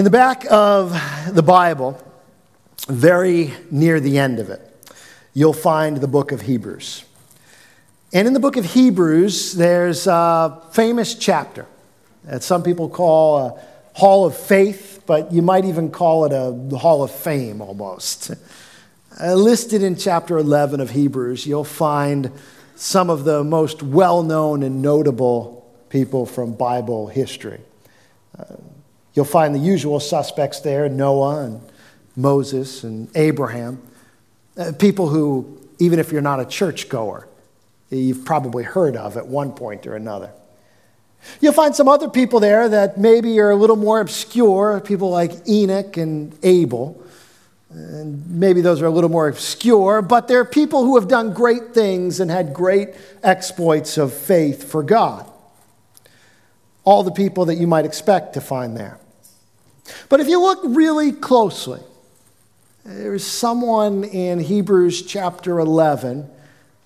In the back of the Bible, very near the end of it, you'll find the book of Hebrews. And in the book of Hebrews, there's a famous chapter that some people call a hall of faith, but you might even call it a hall of fame almost. Uh, listed in chapter 11 of Hebrews, you'll find some of the most well known and notable people from Bible history. Uh, you'll find the usual suspects there Noah and Moses and Abraham. Uh, people who, even if you're not a churchgoer, you've probably heard of at one point or another. You'll find some other people there that maybe are a little more obscure, people like Enoch and Abel. And maybe those are a little more obscure, but they're people who have done great things and had great exploits of faith for God. All the people that you might expect to find there. But if you look really closely, there's someone in Hebrews chapter 11,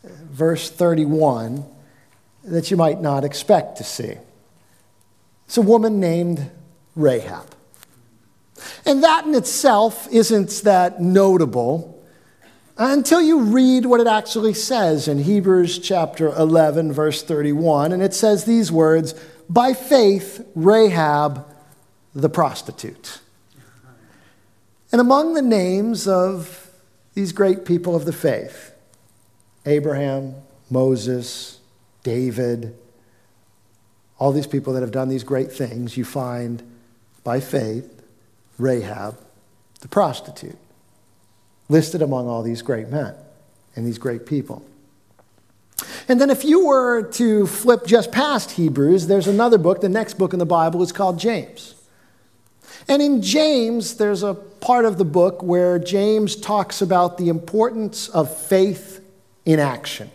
verse 31, that you might not expect to see. It's a woman named Rahab. And that in itself isn't that notable until you read what it actually says in Hebrews chapter 11, verse 31. And it says these words By faith, Rahab the prostitute. And among the names of these great people of the faith, Abraham, Moses, David, all these people that have done these great things, you find by faith Rahab, the prostitute, listed among all these great men and these great people. And then, if you were to flip just past Hebrews, there's another book. The next book in the Bible is called James. And in James, there's a part of the book where James talks about the importance of faith in action.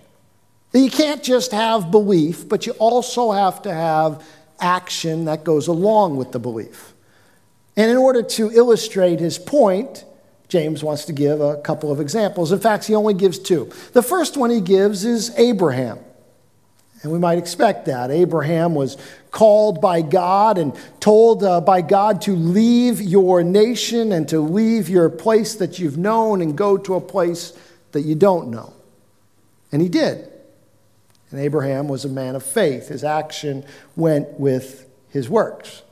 You can't just have belief, but you also have to have action that goes along with the belief. And in order to illustrate his point, James wants to give a couple of examples. In fact, he only gives two. The first one he gives is Abraham. And we might expect that. Abraham was called by God and told uh, by God to leave your nation and to leave your place that you've known and go to a place that you don't know. And he did. And Abraham was a man of faith. His action went with his works.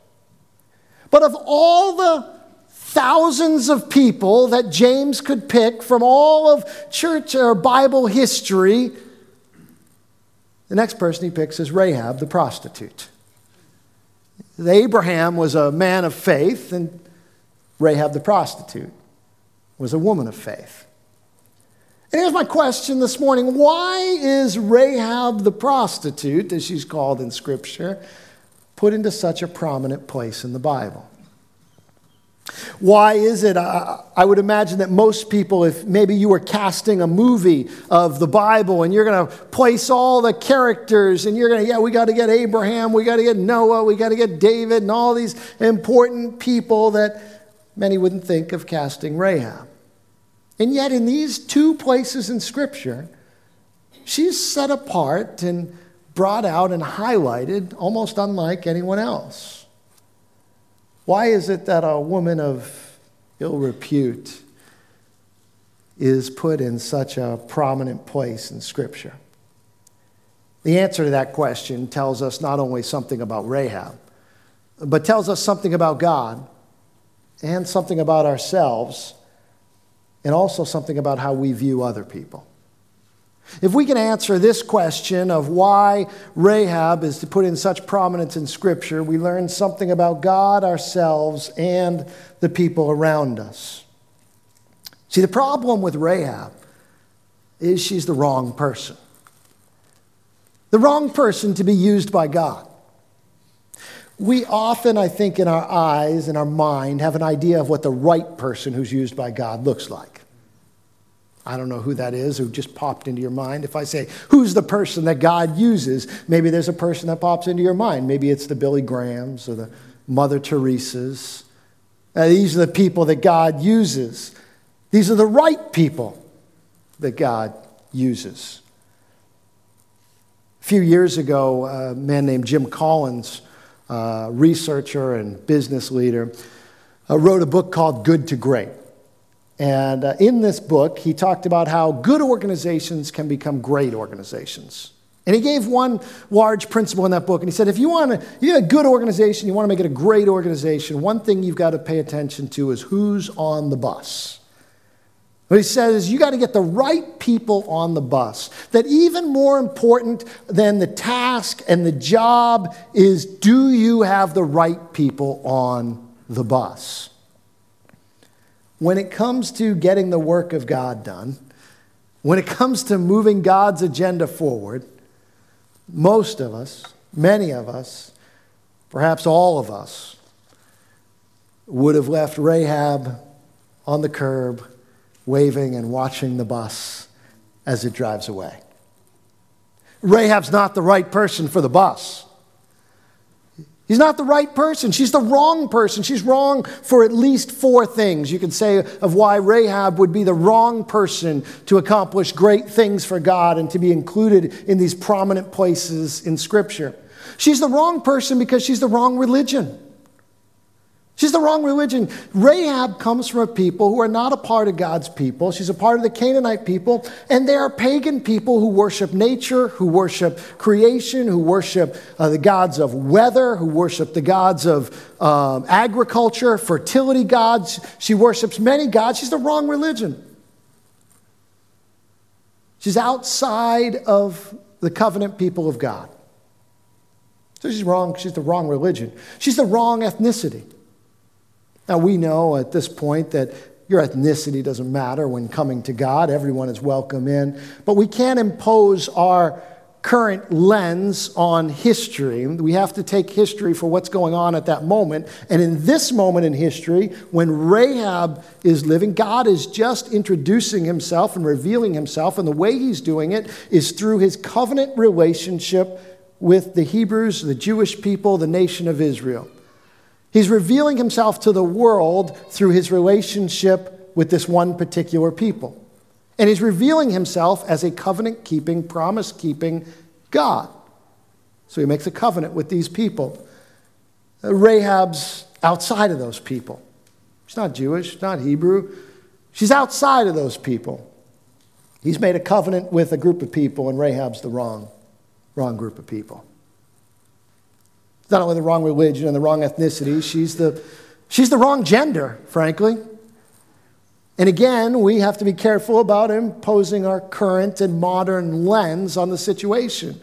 But of all the thousands of people that James could pick from all of church or Bible history, the next person he picks is Rahab, the prostitute. Abraham was a man of faith, and Rahab, the prostitute, was a woman of faith. And here's my question this morning why is Rahab the prostitute, as she's called in Scripture, put into such a prominent place in the Bible? Why is it? I would imagine that most people, if maybe you were casting a movie of the Bible and you're going to place all the characters and you're going to, yeah, we got to get Abraham, we got to get Noah, we got to get David, and all these important people that many wouldn't think of casting Rahab. And yet, in these two places in Scripture, she's set apart and brought out and highlighted almost unlike anyone else. Why is it that a woman of ill repute is put in such a prominent place in Scripture? The answer to that question tells us not only something about Rahab, but tells us something about God and something about ourselves, and also something about how we view other people. If we can answer this question of why Rahab is to put in such prominence in Scripture, we learn something about God, ourselves, and the people around us. See, the problem with Rahab is she's the wrong person. The wrong person to be used by God. We often, I think, in our eyes, and our mind, have an idea of what the right person who's used by God looks like. I don't know who that is who just popped into your mind. If I say, who's the person that God uses, maybe there's a person that pops into your mind. Maybe it's the Billy Grahams or the Mother Teresa's. Uh, these are the people that God uses. These are the right people that God uses. A few years ago, a man named Jim Collins, researcher and business leader, uh, wrote a book called Good to Great. And uh, in this book, he talked about how good organizations can become great organizations. And he gave one large principle in that book. And he said, if you want to, you have a good organization, you want to make it a great organization, one thing you've got to pay attention to is who's on the bus. What he says is you got to get the right people on the bus. That even more important than the task and the job is do you have the right people on the bus? When it comes to getting the work of God done, when it comes to moving God's agenda forward, most of us, many of us, perhaps all of us, would have left Rahab on the curb waving and watching the bus as it drives away. Rahab's not the right person for the bus. He's not the right person. She's the wrong person. She's wrong for at least four things. You could say of why Rahab would be the wrong person to accomplish great things for God and to be included in these prominent places in Scripture. She's the wrong person because she's the wrong religion. She's the wrong religion. Rahab comes from a people who are not a part of God's people. She's a part of the Canaanite people, and they are pagan people who worship nature, who worship creation, who worship uh, the gods of weather, who worship the gods of um, agriculture, fertility gods. She worships many gods. She's the wrong religion. She's outside of the covenant people of God. So she's wrong. She's the wrong religion. She's the wrong ethnicity. Now, we know at this point that your ethnicity doesn't matter when coming to God, everyone is welcome in. But we can't impose our current lens on history. We have to take history for what's going on at that moment. And in this moment in history, when Rahab is living, God is just introducing himself and revealing himself. And the way he's doing it is through his covenant relationship with the Hebrews, the Jewish people, the nation of Israel. He's revealing himself to the world through his relationship with this one particular people. And he's revealing himself as a covenant keeping, promise keeping God. So he makes a covenant with these people. Uh, Rahab's outside of those people. She's not Jewish, not Hebrew. She's outside of those people. He's made a covenant with a group of people, and Rahab's the wrong, wrong group of people not only the wrong religion and the wrong ethnicity, she's the, she's the wrong gender, frankly. And again, we have to be careful about imposing our current and modern lens on the situation.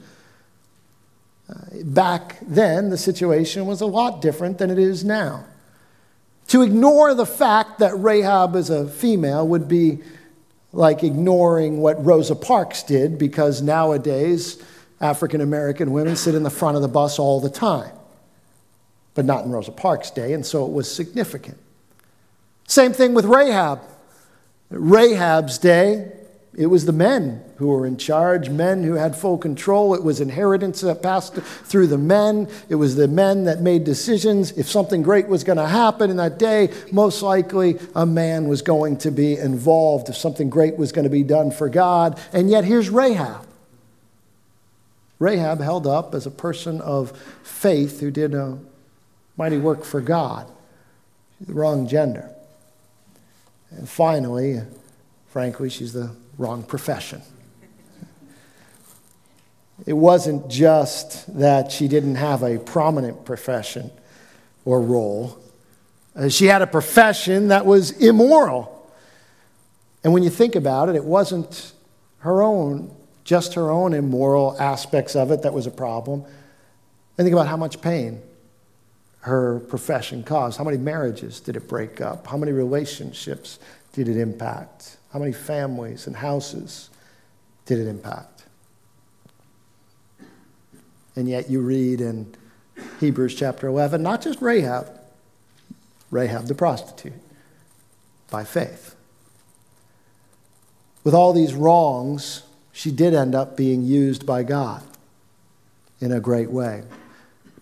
Uh, back then, the situation was a lot different than it is now. To ignore the fact that Rahab is a female would be like ignoring what Rosa Parks did because nowadays African American women sit in the front of the bus all the time, but not in Rosa Parks' day, and so it was significant. Same thing with Rahab. Rahab's day, it was the men who were in charge, men who had full control. It was inheritance that passed through the men. It was the men that made decisions. If something great was going to happen in that day, most likely a man was going to be involved. If something great was going to be done for God. And yet here's Rahab. Rahab held up as a person of faith who did a mighty work for God. She's the wrong gender. And finally, frankly, she's the wrong profession. It wasn't just that she didn't have a prominent profession or role, uh, she had a profession that was immoral. And when you think about it, it wasn't her own just her own immoral aspects of it that was a problem. And think about how much pain her profession caused. How many marriages did it break up? How many relationships did it impact? How many families and houses did it impact? And yet you read in Hebrews chapter 11, not just Rahab, Rahab the prostitute, by faith. With all these wrongs, she did end up being used by God in a great way.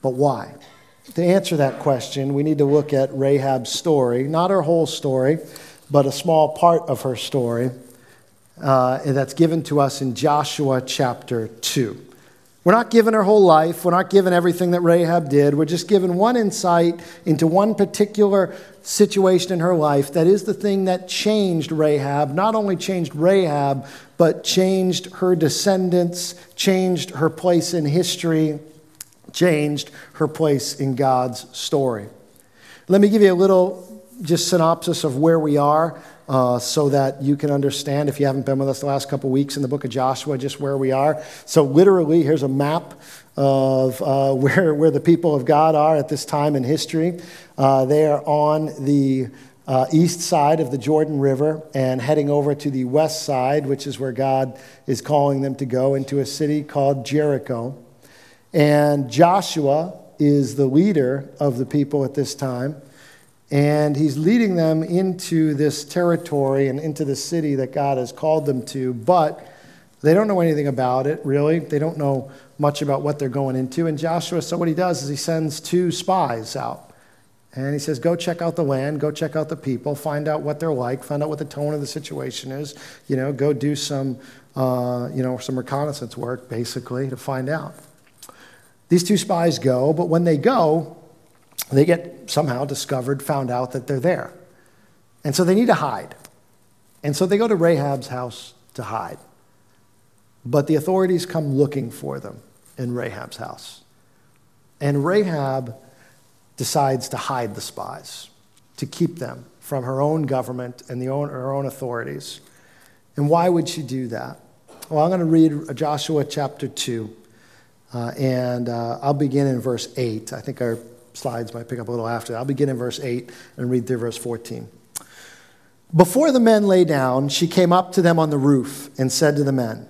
But why? To answer that question, we need to look at Rahab's story, not her whole story, but a small part of her story uh, that's given to us in Joshua chapter 2. We're not given her whole life. We're not given everything that Rahab did. We're just given one insight into one particular situation in her life that is the thing that changed Rahab. Not only changed Rahab, but changed her descendants, changed her place in history, changed her place in God's story. Let me give you a little just synopsis of where we are uh, so that you can understand, if you haven't been with us the last couple weeks in the book of Joshua, just where we are. So, literally, here's a map of uh, where, where the people of God are at this time in history. Uh, they are on the uh, east side of the Jordan River and heading over to the west side, which is where God is calling them to go, into a city called Jericho. And Joshua is the leader of the people at this time. And he's leading them into this territory and into the city that God has called them to, but they don't know anything about it, really. They don't know much about what they're going into. And Joshua, so what he does is he sends two spies out. And he says, Go check out the land, go check out the people, find out what they're like, find out what the tone of the situation is. You know, go do some, uh, you know, some reconnaissance work, basically, to find out. These two spies go, but when they go, they get somehow discovered, found out that they're there. And so they need to hide. And so they go to Rahab's house to hide. But the authorities come looking for them in Rahab's house. And Rahab decides to hide the spies, to keep them from her own government and the own, her own authorities. And why would she do that? Well, I'm going to read Joshua chapter 2, uh, and uh, I'll begin in verse 8. I think our slides might pick up a little after that. I'll begin in verse 8 and read through verse 14. Before the men lay down, she came up to them on the roof and said to the men,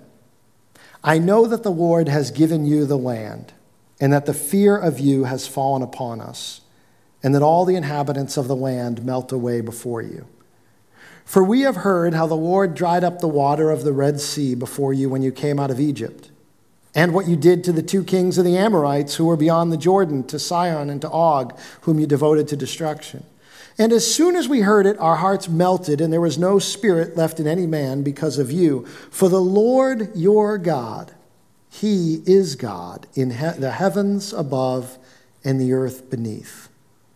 I know that the Lord has given you the land, and that the fear of you has fallen upon us, and that all the inhabitants of the land melt away before you. For we have heard how the Lord dried up the water of the Red Sea before you when you came out of Egypt and what you did to the two kings of the Amorites who were beyond the Jordan, to Sihon and to Og, whom you devoted to destruction. And as soon as we heard it, our hearts melted, and there was no spirit left in any man because of you. For the Lord your God, He is God in he- the heavens above and the earth beneath.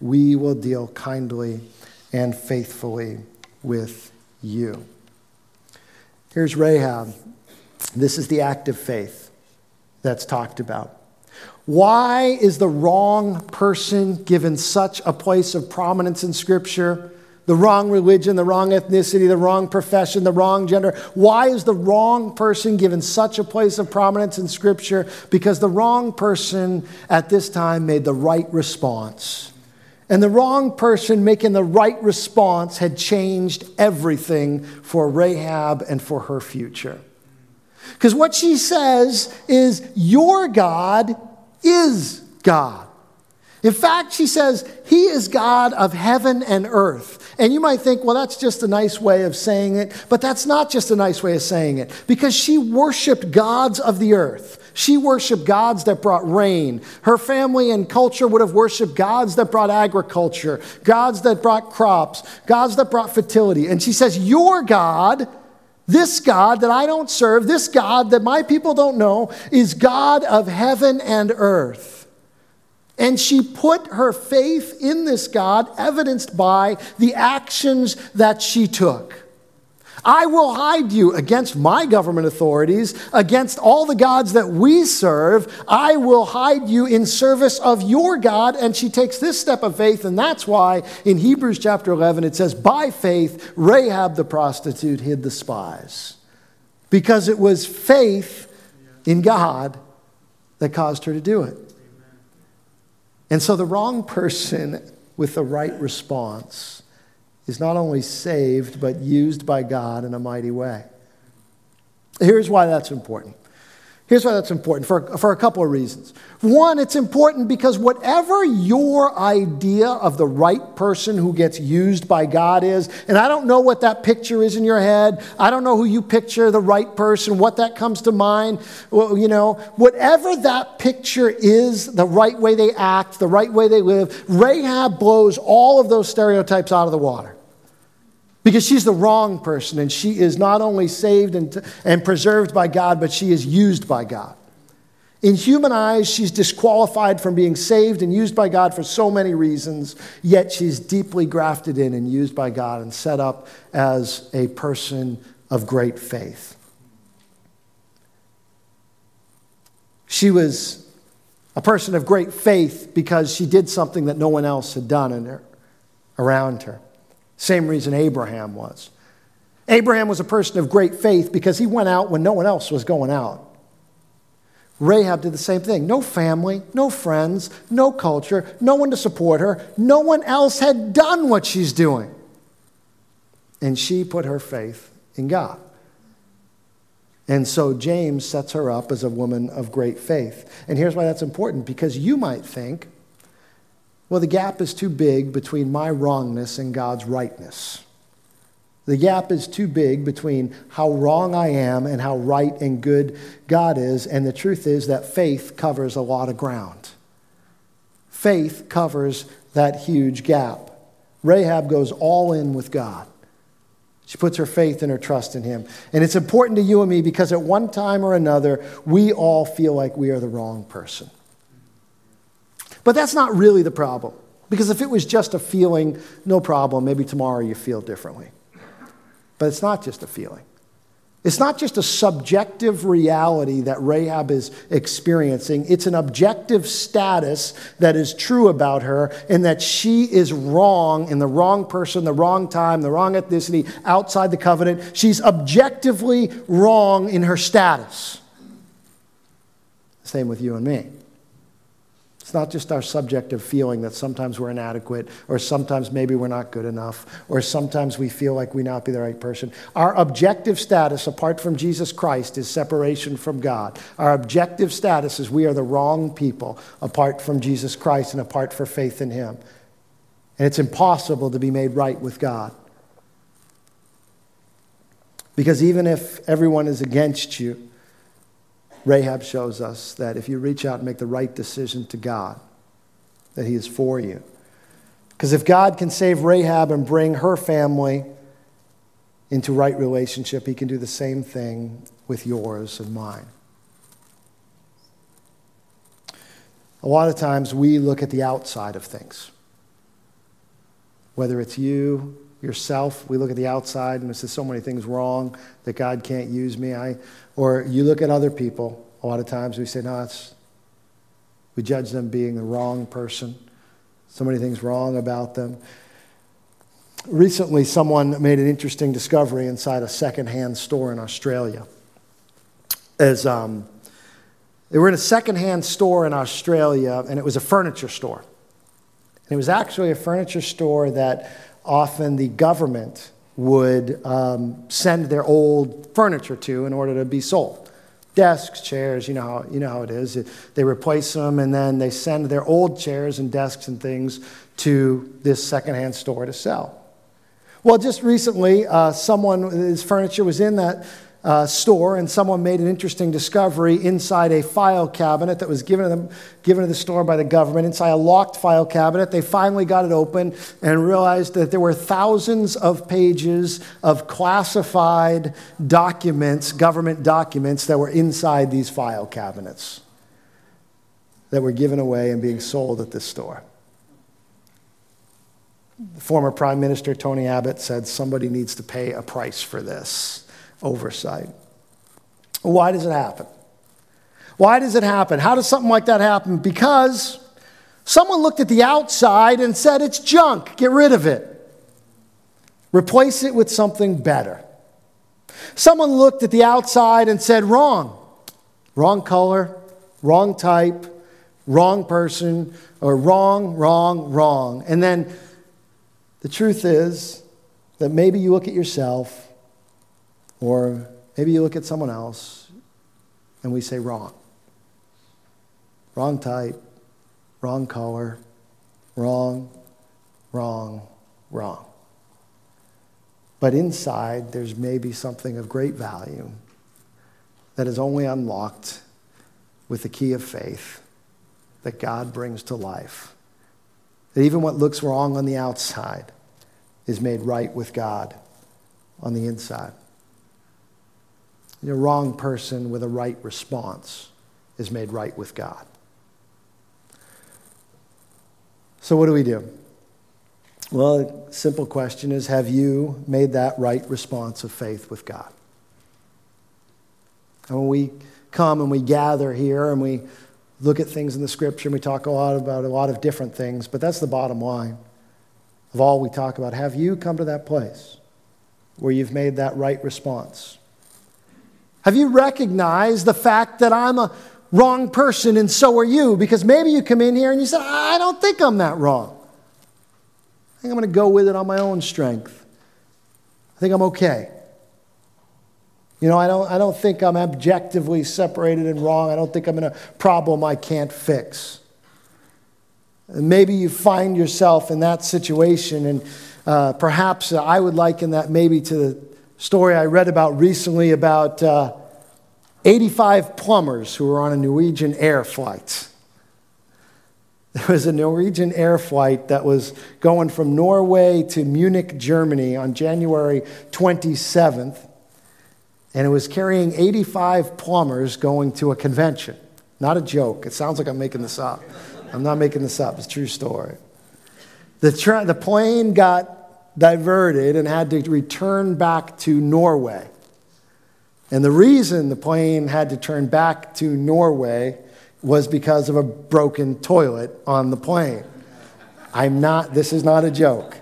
we will deal kindly and faithfully with you. Here's Rahab. This is the act of faith that's talked about. Why is the wrong person given such a place of prominence in Scripture? The wrong religion, the wrong ethnicity, the wrong profession, the wrong gender. Why is the wrong person given such a place of prominence in Scripture? Because the wrong person at this time made the right response and the wrong person making the right response had changed everything for Rahab and for her future. Because what she says is, Your God is God. In fact, she says, He is God of heaven and earth. And you might think, well, that's just a nice way of saying it, but that's not just a nice way of saying it because she worshiped gods of the earth. She worshiped gods that brought rain. Her family and culture would have worshiped gods that brought agriculture, gods that brought crops, gods that brought fertility. And she says, Your God, this God that I don't serve, this God that my people don't know, is God of heaven and earth. And she put her faith in this God, evidenced by the actions that she took. I will hide you against my government authorities, against all the gods that we serve. I will hide you in service of your God. And she takes this step of faith, and that's why in Hebrews chapter 11 it says, By faith, Rahab the prostitute hid the spies. Because it was faith in God that caused her to do it. And so the wrong person with the right response is not only saved, but used by God in a mighty way. Here's why that's important. Here's why that's important for, for a couple of reasons. One, it's important because whatever your idea of the right person who gets used by God is, and I don't know what that picture is in your head, I don't know who you picture the right person, what that comes to mind, well, you know, whatever that picture is, the right way they act, the right way they live, Rahab blows all of those stereotypes out of the water because she's the wrong person and she is not only saved and, and preserved by God, but she is used by God. In human eyes, she's disqualified from being saved and used by God for so many reasons, yet she's deeply grafted in and used by God and set up as a person of great faith. She was a person of great faith because she did something that no one else had done in her, around her. Same reason Abraham was. Abraham was a person of great faith because he went out when no one else was going out. Rahab did the same thing. No family, no friends, no culture, no one to support her. No one else had done what she's doing. And she put her faith in God. And so James sets her up as a woman of great faith. And here's why that's important because you might think, well, the gap is too big between my wrongness and God's rightness. The gap is too big between how wrong I am and how right and good God is. And the truth is that faith covers a lot of ground. Faith covers that huge gap. Rahab goes all in with God. She puts her faith and her trust in Him. And it's important to you and me because at one time or another, we all feel like we are the wrong person. But that's not really the problem. Because if it was just a feeling, no problem. Maybe tomorrow you feel differently. But it's not just a feeling. It's not just a subjective reality that Rahab is experiencing. It's an objective status that is true about her, and that she is wrong in the wrong person, the wrong time, the wrong ethnicity, outside the covenant. She's objectively wrong in her status. Same with you and me. It's not just our subjective feeling that sometimes we're inadequate, or sometimes maybe we're not good enough, or sometimes we feel like we not be the right person. Our objective status, apart from Jesus Christ, is separation from God. Our objective status is we are the wrong people apart from Jesus Christ and apart for faith in Him. And it's impossible to be made right with God. Because even if everyone is against you, Rahab shows us that if you reach out and make the right decision to God, that He is for you. Because if God can save Rahab and bring her family into right relationship, He can do the same thing with yours and mine. A lot of times we look at the outside of things. Whether it's you, yourself, we look at the outside and there's so many things wrong that God can't use me. I, or you look at other people, a lot of times we say, no, it's, we judge them being the wrong person. So many things wrong about them. Recently, someone made an interesting discovery inside a secondhand store in Australia. As um, they were in a secondhand store in Australia, and it was a furniture store. And it was actually a furniture store that often the government would um, send their old furniture to in order to be sold. Desks, chairs, you know, how, you know how it is. They replace them and then they send their old chairs and desks and things to this secondhand store to sell. Well, just recently, uh, someone, his furniture was in that uh, store, and someone made an interesting discovery inside a file cabinet that was given to, them, given to the store by the government. Inside a locked file cabinet, they finally got it open and realized that there were thousands of pages of classified documents, government documents, that were inside these file cabinets that were given away and being sold at this store. Former Prime Minister Tony Abbott said somebody needs to pay a price for this oversight. Why does it happen? Why does it happen? How does something like that happen? Because someone looked at the outside and said, it's junk, get rid of it. Replace it with something better. Someone looked at the outside and said, wrong. Wrong color, wrong type, wrong person, or wrong, wrong, wrong. And then the truth is that maybe you look at yourself or maybe you look at someone else and we say wrong. Wrong type, wrong color, wrong, wrong, wrong. But inside, there's maybe something of great value that is only unlocked with the key of faith that God brings to life. That even what looks wrong on the outside is made right with God on the inside. The wrong person with a right response is made right with God. So, what do we do? Well, a simple question is Have you made that right response of faith with God? And when we come and we gather here and we look at things in the scripture and we talk a lot about a lot of different things, but that's the bottom line of all we talk about. Have you come to that place where you've made that right response? Have you recognized the fact that I'm a wrong person and so are you? Because maybe you come in here and you say, I don't think I'm that wrong. I think I'm going to go with it on my own strength. I think I'm okay. You know, I don't, I don't think I'm objectively separated and wrong. I don't think I'm in a problem I can't fix. And maybe you find yourself in that situation, and uh, perhaps I would liken that maybe to the story I read about recently about uh, 85 plumbers who were on a Norwegian air flight. There was a Norwegian air flight that was going from Norway to Munich, Germany on January 27th and it was carrying 85 plumbers going to a convention. Not a joke. It sounds like I'm making this up. I'm not making this up, it's a true story. The, tra- the plane got diverted and had to return back to Norway. And the reason the plane had to turn back to Norway was because of a broken toilet on the plane. I'm not, this is not a joke.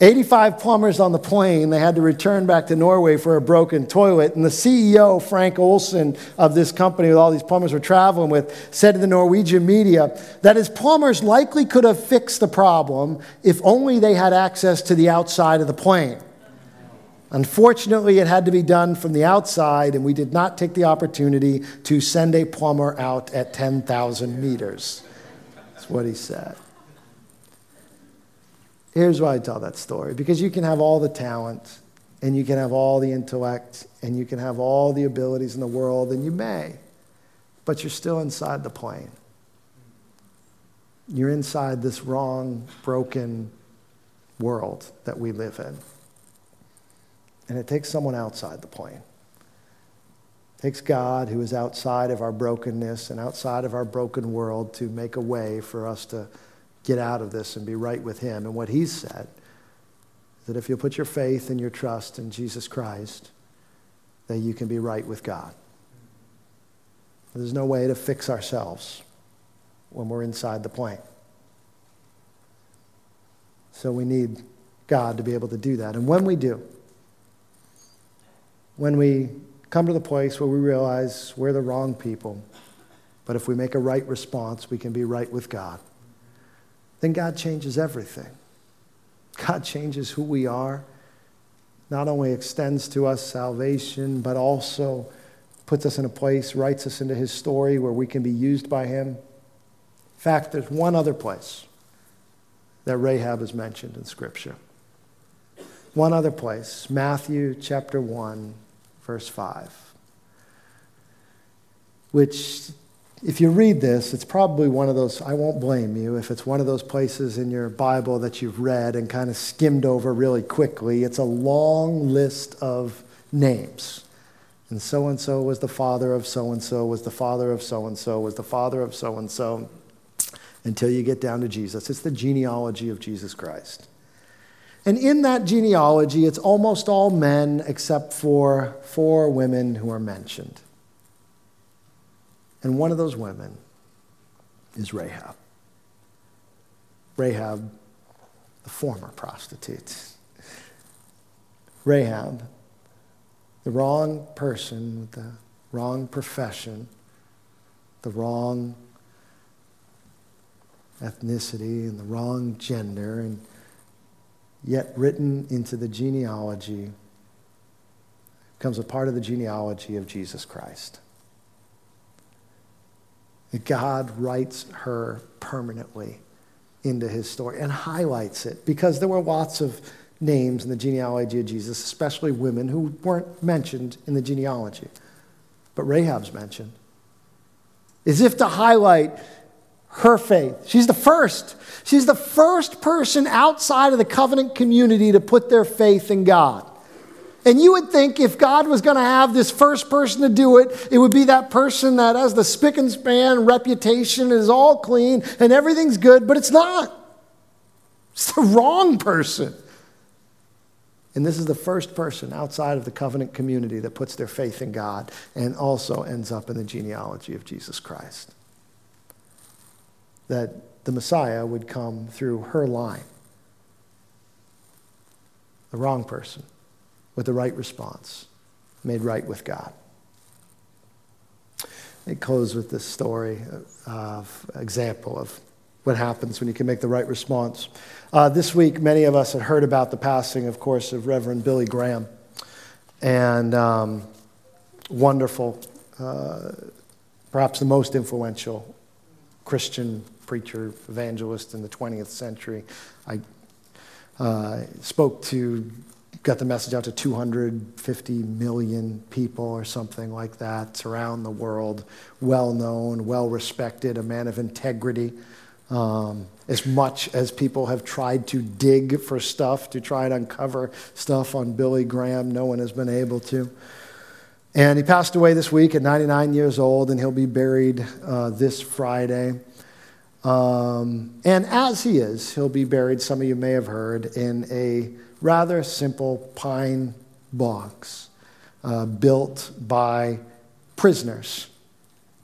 85 plumbers on the plane. They had to return back to Norway for a broken toilet. And the CEO, Frank Olsen, of this company with all these plumbers were traveling with, said to the Norwegian media that his plumbers likely could have fixed the problem if only they had access to the outside of the plane. Unfortunately, it had to be done from the outside, and we did not take the opportunity to send a plumber out at 10,000 meters. That's what he said. Here's why I tell that story because you can have all the talent and you can have all the intellect and you can have all the abilities in the world, and you may, but you're still inside the plane. You're inside this wrong, broken world that we live in. And it takes someone outside the plane. It takes God, who is outside of our brokenness and outside of our broken world, to make a way for us to get out of this and be right with Him. And what He's said is that if you put your faith and your trust in Jesus Christ, that you can be right with God. There's no way to fix ourselves when we're inside the plane. So we need God to be able to do that. And when we do, when we come to the place where we realize we're the wrong people, but if we make a right response, we can be right with God then God changes everything. God changes who we are, not only extends to us salvation, but also puts us in a place, writes us into his story where we can be used by him. In fact, there's one other place that Rahab is mentioned in Scripture. One other place, Matthew chapter 1, verse 5, which if you read this, it's probably one of those, I won't blame you if it's one of those places in your Bible that you've read and kind of skimmed over really quickly. It's a long list of names. And so and so was the father of so and so, was the father of so and so, was the father of so and so, until you get down to Jesus. It's the genealogy of Jesus Christ. And in that genealogy, it's almost all men except for four women who are mentioned. And one of those women is Rahab. Rahab, the former prostitute. Rahab, the wrong person with the wrong profession, the wrong ethnicity, and the wrong gender, and yet written into the genealogy becomes a part of the genealogy of Jesus Christ. God writes her permanently into his story and highlights it because there were lots of names in the genealogy of Jesus, especially women who weren't mentioned in the genealogy. But Rahab's mentioned. As if to highlight her faith. She's the first. She's the first person outside of the covenant community to put their faith in God. And you would think if God was going to have this first person to do it, it would be that person that has the spick and span reputation, is all clean, and everything's good, but it's not. It's the wrong person. And this is the first person outside of the covenant community that puts their faith in God and also ends up in the genealogy of Jesus Christ. That the Messiah would come through her line. The wrong person with the right response, made right with God. It closes with this story of example of what happens when you can make the right response. Uh, this week, many of us had heard about the passing, of course, of Reverend Billy Graham, and um, wonderful, uh, perhaps the most influential Christian preacher, evangelist in the 20th century. I uh, spoke to got the message out to 250 million people or something like that around the world. Well known, well respected, a man of integrity. Um, as much as people have tried to dig for stuff, to try and uncover stuff on Billy Graham, no one has been able to. And he passed away this week at 99 years old, and he'll be buried uh, this Friday. Um, and as he is, he'll be buried, some of you may have heard, in a rather simple pine box uh, built by prisoners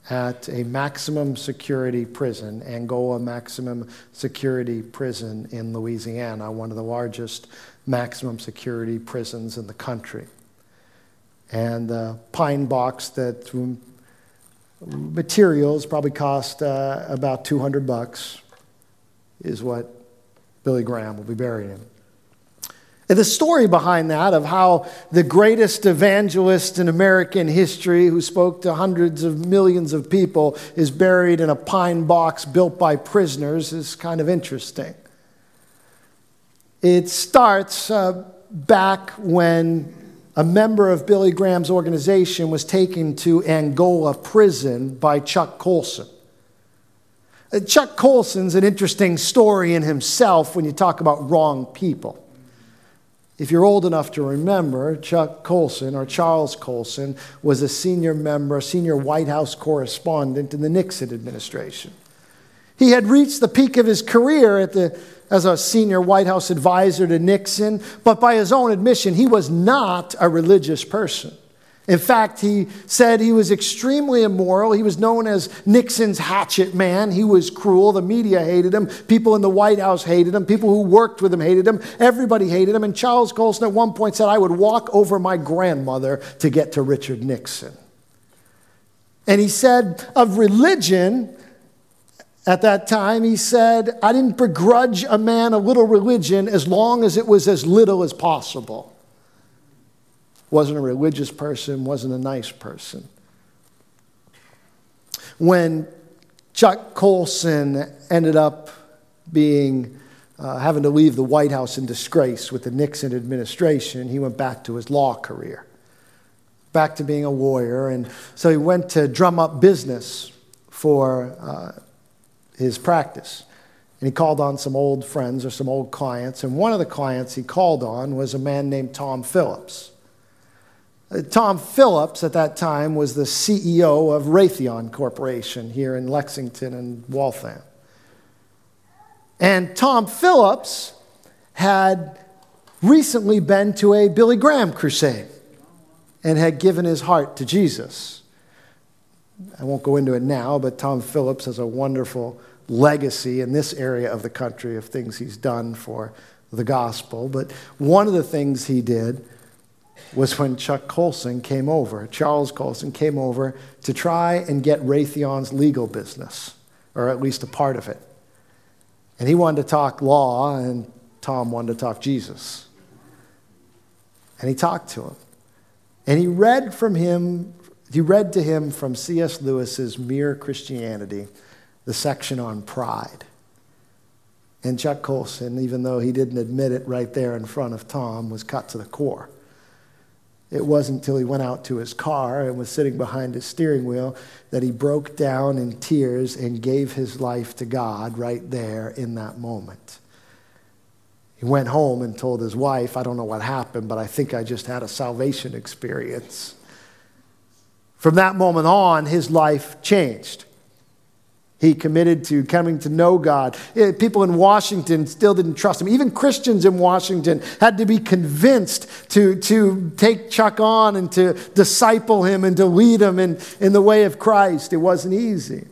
at a maximum security prison, Angola Maximum Security Prison in Louisiana, one of the largest maximum security prisons in the country. And the pine box that materials probably cost uh, about 200 bucks is what Billy Graham will be buried in. And the story behind that of how the greatest evangelist in American history, who spoke to hundreds of millions of people, is buried in a pine box built by prisoners, is kind of interesting. It starts uh, back when a member of Billy Graham's organization was taken to Angola prison by Chuck Colson. Uh, Chuck Colson's an interesting story in himself when you talk about wrong people. If you're old enough to remember, Chuck Colson or Charles Colson was a senior member, a senior White House correspondent in the Nixon administration. He had reached the peak of his career the, as a senior White House advisor to Nixon, but by his own admission, he was not a religious person. In fact, he said he was extremely immoral. He was known as Nixon's hatchet man. He was cruel. The media hated him. People in the White House hated him. People who worked with him hated him. Everybody hated him. And Charles Colson at one point said, I would walk over my grandmother to get to Richard Nixon. And he said of religion, at that time, he said, I didn't begrudge a man a little religion as long as it was as little as possible wasn't a religious person, wasn't a nice person. When Chuck Colson ended up being uh, having to leave the White House in disgrace with the Nixon administration, he went back to his law career, back to being a lawyer. And so he went to drum up business for uh, his practice. And he called on some old friends or some old clients. And one of the clients he called on was a man named Tom Phillips. Uh, Tom Phillips at that time was the CEO of Raytheon Corporation here in Lexington and Waltham. And Tom Phillips had recently been to a Billy Graham crusade and had given his heart to Jesus. I won't go into it now, but Tom Phillips has a wonderful legacy in this area of the country of things he's done for the gospel. But one of the things he did was when Chuck Colson came over, Charles Colson came over to try and get Raytheon's legal business, or at least a part of it. And he wanted to talk law, and Tom wanted to talk Jesus. And he talked to him. And he read from him, he read to him from C.S. Lewis's Mere Christianity, the section on pride. And Chuck Colson, even though he didn't admit it right there in front of Tom, was cut to the core. It wasn't until he went out to his car and was sitting behind his steering wheel that he broke down in tears and gave his life to God right there in that moment. He went home and told his wife, I don't know what happened, but I think I just had a salvation experience. From that moment on, his life changed. He committed to coming to know God. Eh, people in Washington still didn't trust him. Even Christians in Washington had to be convinced to, to take Chuck on and to disciple him and to lead him in, in the way of Christ. It wasn't easy.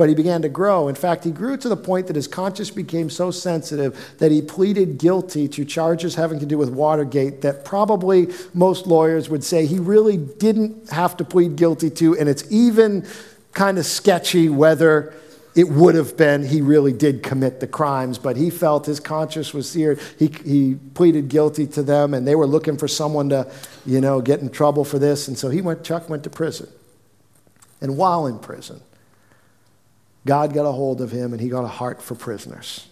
But he began to grow. In fact, he grew to the point that his conscience became so sensitive that he pleaded guilty to charges having to do with Watergate that probably most lawyers would say he really didn't have to plead guilty to, and it's even kind of sketchy whether it would have been he really did commit the crimes, but he felt his conscience was seared. He, he pleaded guilty to them, and they were looking for someone to, you know, get in trouble for this. And so he went, Chuck went to prison. And while in prison, God got a hold of him and he got a heart for prisoners.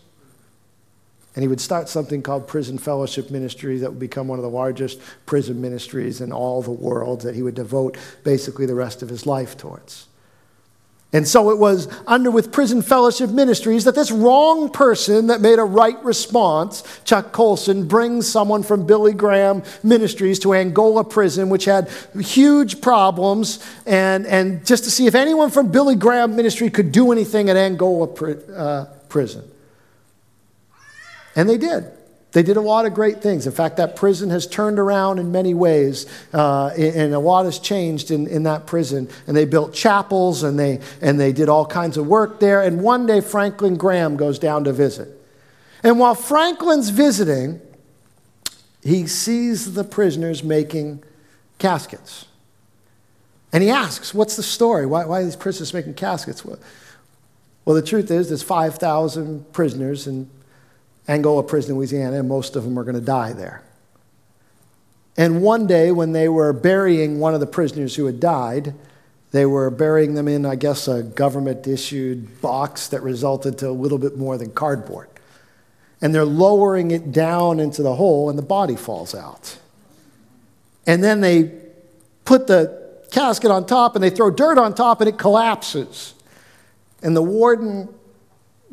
And he would start something called Prison Fellowship Ministry that would become one of the largest prison ministries in all the world that he would devote basically the rest of his life towards. And so it was under with Prison Fellowship Ministries that this wrong person that made a right response, Chuck Colson, brings someone from Billy Graham Ministries to Angola Prison, which had huge problems, and, and just to see if anyone from Billy Graham Ministry could do anything at Angola uh, Prison. And they did. They did a lot of great things. In fact, that prison has turned around in many ways, uh, and a lot has changed in, in that prison. And they built chapels and they, and they did all kinds of work there. And one day, Franklin Graham goes down to visit. And while Franklin's visiting, he sees the prisoners making caskets. And he asks, What's the story? Why, why are these prisoners making caskets? Well, the truth is, there's 5,000 prisoners, and Angola prison Louisiana, and most of them are going to die there. And one day, when they were burying one of the prisoners who had died, they were burying them in, I guess, a government issued box that resulted to a little bit more than cardboard. And they're lowering it down into the hole, and the body falls out. And then they put the casket on top and they throw dirt on top, and it collapses. And the warden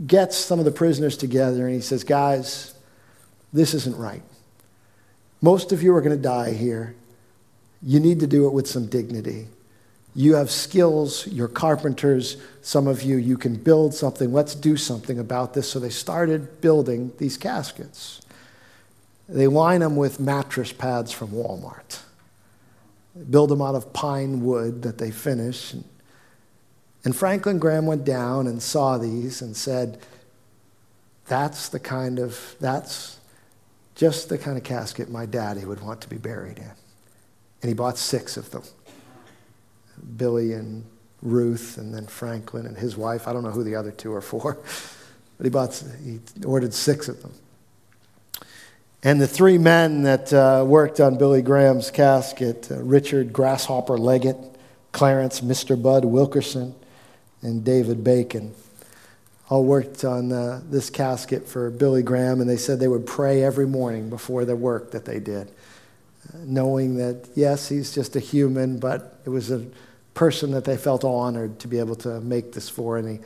gets some of the prisoners together and he says, Guys, this isn't right. Most of you are going to die here. You need to do it with some dignity. You have skills, you're carpenters. Some of you, you can build something. Let's do something about this. So they started building these caskets. They line them with mattress pads from Walmart. They build them out of pine wood that they finish. And and Franklin Graham went down and saw these and said, That's the kind of, that's just the kind of casket my daddy would want to be buried in. And he bought six of them Billy and Ruth, and then Franklin and his wife. I don't know who the other two are for, but he, bought, he ordered six of them. And the three men that uh, worked on Billy Graham's casket uh, Richard Grasshopper Liggett, Clarence Mr. Bud Wilkerson, and David Bacon all worked on uh, this casket for Billy Graham, and they said they would pray every morning before the work that they did, uh, knowing that, yes, he's just a human, but it was a person that they felt honored to be able to make this for. And he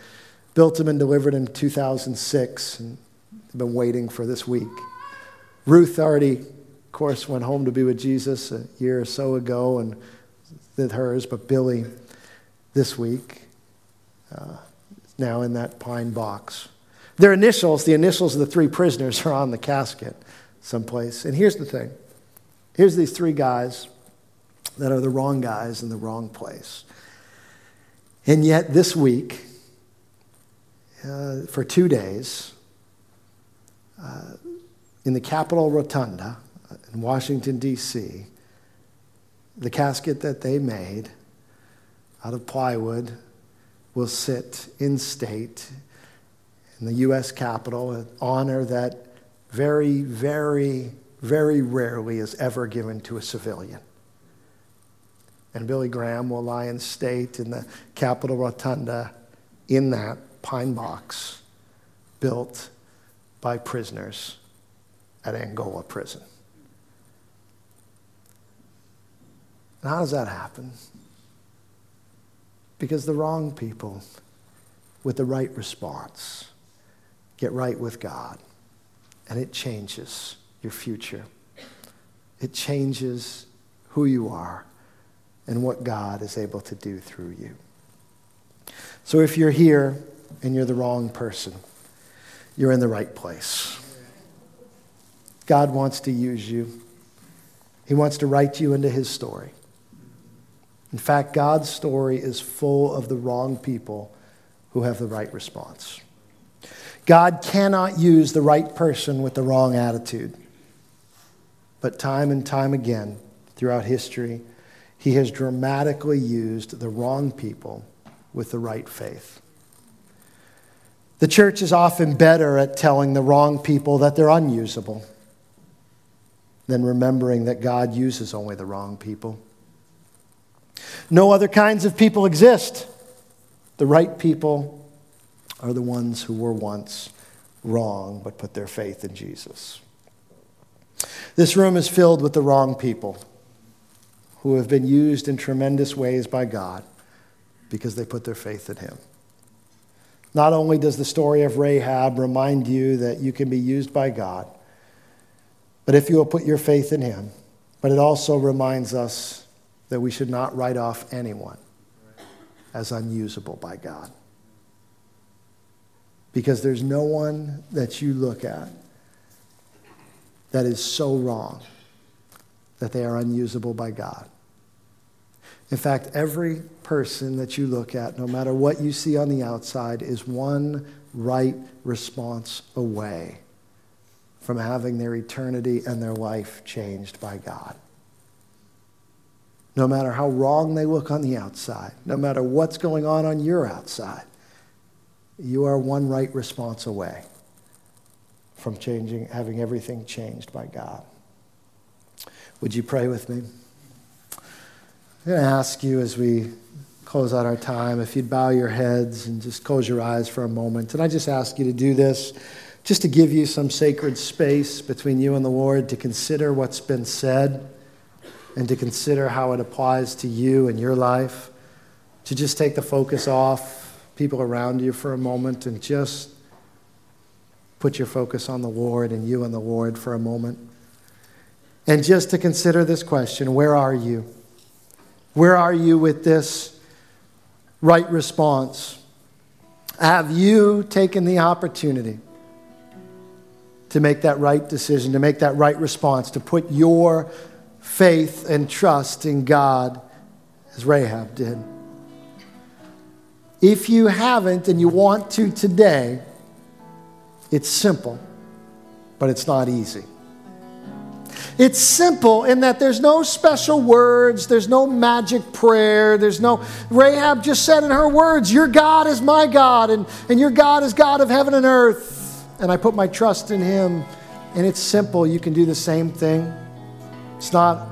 built him and delivered him in 2006, and been waiting for this week. Ruth already, of course, went home to be with Jesus a year or so ago and did hers, but Billy this week uh, now in that pine box. Their initials, the initials of the three prisoners, are on the casket someplace. And here's the thing here's these three guys that are the wrong guys in the wrong place. And yet, this week, uh, for two days, uh, in the Capitol Rotunda in Washington, D.C., the casket that they made out of plywood will sit in state in the U.S. Capitol, an honor that very, very, very rarely is ever given to a civilian. And Billy Graham will lie in state in the Capitol Rotunda in that pine box built by prisoners at Angola prison. And how does that happen? Because the wrong people with the right response get right with God, and it changes your future. It changes who you are and what God is able to do through you. So if you're here and you're the wrong person, you're in the right place. God wants to use you. He wants to write you into his story. In fact, God's story is full of the wrong people who have the right response. God cannot use the right person with the wrong attitude. But time and time again, throughout history, he has dramatically used the wrong people with the right faith. The church is often better at telling the wrong people that they're unusable than remembering that God uses only the wrong people. No other kinds of people exist. The right people are the ones who were once wrong but put their faith in Jesus. This room is filled with the wrong people who have been used in tremendous ways by God because they put their faith in Him. Not only does the story of Rahab remind you that you can be used by God, but if you will put your faith in Him, but it also reminds us that we should not write off anyone as unusable by God. Because there's no one that you look at that is so wrong that they are unusable by God. In fact, every person that you look at, no matter what you see on the outside, is one right response away from having their eternity and their life changed by God. No matter how wrong they look on the outside, no matter what's going on on your outside, you are one right response away from changing, having everything changed by God. Would you pray with me? I'm going to ask you as we close out our time if you'd bow your heads and just close your eyes for a moment. And I just ask you to do this just to give you some sacred space between you and the Lord to consider what's been said and to consider how it applies to you and your life. To just take the focus off people around you for a moment and just put your focus on the Lord and you and the Lord for a moment. And just to consider this question where are you? Where are you with this right response? Have you taken the opportunity to make that right decision, to make that right response, to put your faith and trust in God as Rahab did? If you haven't and you want to today, it's simple, but it's not easy. It's simple in that there's no special words, there's no magic prayer, there's no. Rahab just said in her words, Your God is my God, and, and your God is God of heaven and earth, and I put my trust in Him. And it's simple. You can do the same thing. It's not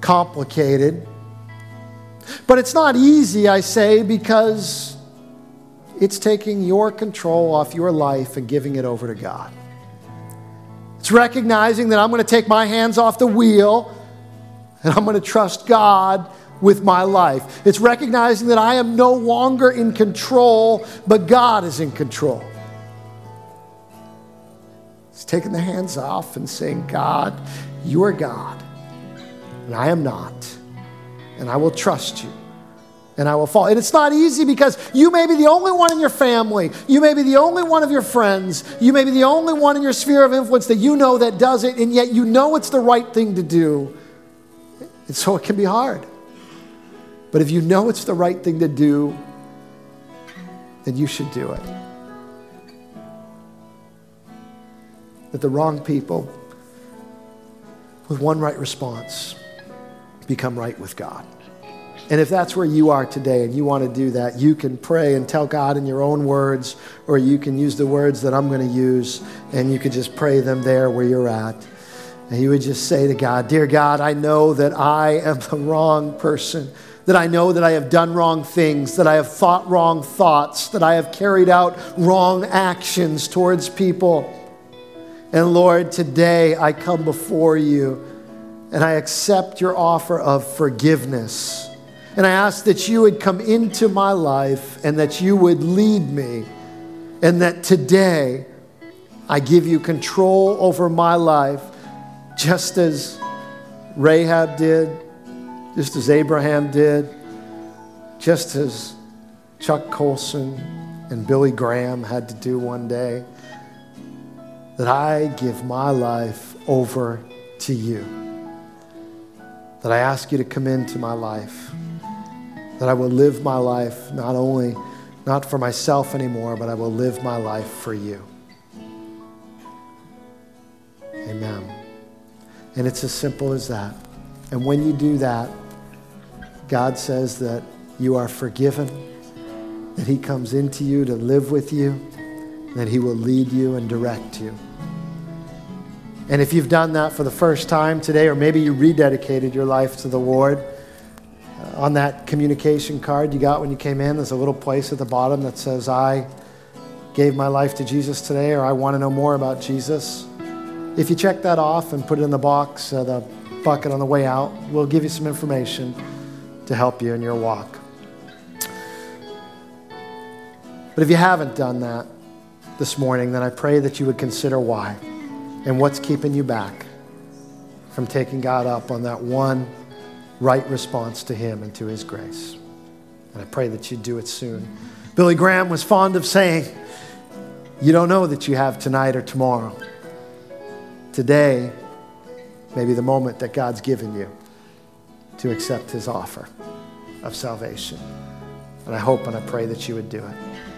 complicated. But it's not easy, I say, because it's taking your control off your life and giving it over to God. It's recognizing that I'm going to take my hands off the wheel and I'm going to trust God with my life. It's recognizing that I am no longer in control, but God is in control. It's taking the hands off and saying, God, you are God, and I am not, and I will trust you and I will fall. And it's not easy because you may be the only one in your family. You may be the only one of your friends. You may be the only one in your sphere of influence that you know that does it, and yet you know it's the right thing to do. And so it can be hard. But if you know it's the right thing to do, then you should do it. That the wrong people, with one right response, become right with God. And if that's where you are today and you want to do that, you can pray and tell God in your own words, or you can use the words that I'm going to use, and you can just pray them there where you're at. And you would just say to God, Dear God, I know that I am the wrong person, that I know that I have done wrong things, that I have thought wrong thoughts, that I have carried out wrong actions towards people. And Lord, today I come before you and I accept your offer of forgiveness. And I ask that you would come into my life and that you would lead me, and that today I give you control over my life just as Rahab did, just as Abraham did, just as Chuck Colson and Billy Graham had to do one day, that I give my life over to you. That I ask you to come into my life. That I will live my life not only not for myself anymore, but I will live my life for you. Amen. And it's as simple as that. And when you do that, God says that you are forgiven, that He comes into you to live with you, that He will lead you and direct you. And if you've done that for the first time today, or maybe you rededicated your life to the Lord, uh, on that communication card you got when you came in, there's a little place at the bottom that says, I gave my life to Jesus today, or I want to know more about Jesus. If you check that off and put it in the box, uh, the bucket on the way out, we'll give you some information to help you in your walk. But if you haven't done that this morning, then I pray that you would consider why and what's keeping you back from taking God up on that one right response to Him and to His grace. And I pray that you do it soon. Billy Graham was fond of saying, You don't know that you have tonight or tomorrow. Today may be the moment that God's given you to accept his offer of salvation. And I hope and I pray that you would do it.